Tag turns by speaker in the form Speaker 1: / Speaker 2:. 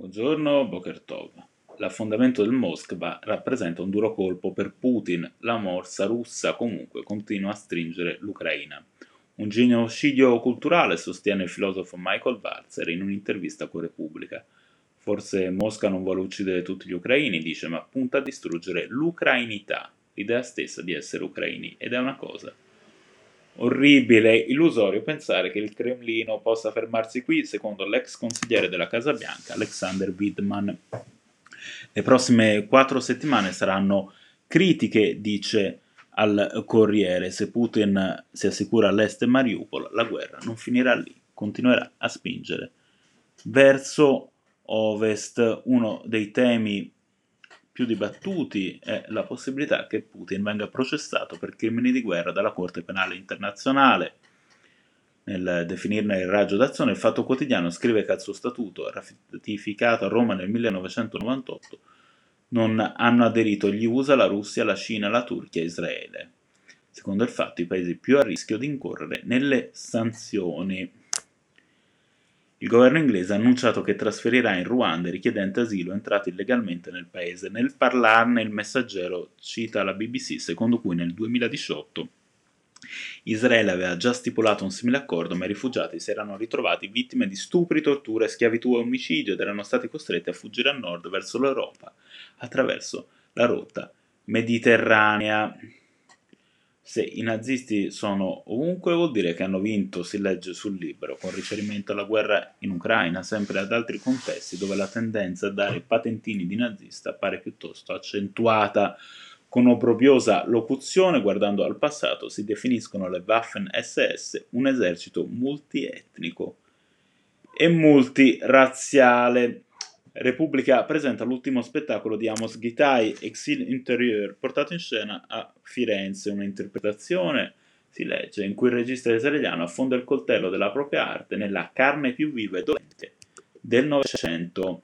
Speaker 1: Buongiorno, Boker Tov. L'affondamento del Moskva rappresenta un duro colpo per Putin. La morsa russa comunque continua a stringere l'Ucraina. Un genocidio culturale sostiene il filosofo Michael Walzer in un'intervista con Repubblica. Forse Mosca non vuole uccidere tutti gli ucraini, dice, ma punta a distruggere l'ucrainità, l'idea stessa di essere ucraini, ed è una cosa Orribile, illusorio pensare che il Cremlino possa fermarsi qui, secondo l'ex consigliere della Casa Bianca, Alexander Widman. Le prossime quattro settimane saranno critiche, dice al Corriere. Se Putin si assicura all'est Mariupol, la guerra non finirà lì, continuerà a spingere verso ovest. Uno dei temi più dibattuti è la possibilità che Putin venga processato per crimini di guerra dalla Corte Penale Internazionale. Nel definirne il raggio d'azione, il Fatto Quotidiano scrive che al suo statuto, ratificato a Roma nel 1998, non hanno aderito gli USA, la Russia, la Cina, la Turchia e Israele. Secondo il fatto, i paesi più a rischio di incorrere nelle sanzioni. Il governo inglese ha annunciato che trasferirà in Ruanda i richiedenti asilo entrati illegalmente nel paese. Nel parlarne il messaggero cita la BBC, secondo cui nel 2018 Israele aveva già stipulato un simile accordo, ma i rifugiati si erano ritrovati vittime di stupri, torture, schiavitù e omicidio ed erano stati costretti a fuggire a nord verso l'Europa attraverso la rotta mediterranea. Se i nazisti sono ovunque vuol dire che hanno vinto, si legge sul libro, con riferimento alla guerra in Ucraina, sempre ad altri contesti dove la tendenza a dare patentini di nazista appare piuttosto accentuata. Con obbrobriosa locuzione, guardando al passato, si definiscono le Waffen SS un esercito multietnico e multirazziale. Repubblica presenta l'ultimo spettacolo di Amos Ghitai, Exil Interieur, portato in scena a Firenze, un'interpretazione, si legge, in cui il regista israeliano affonda il coltello della propria arte nella carne più viva e dolente del Novecento.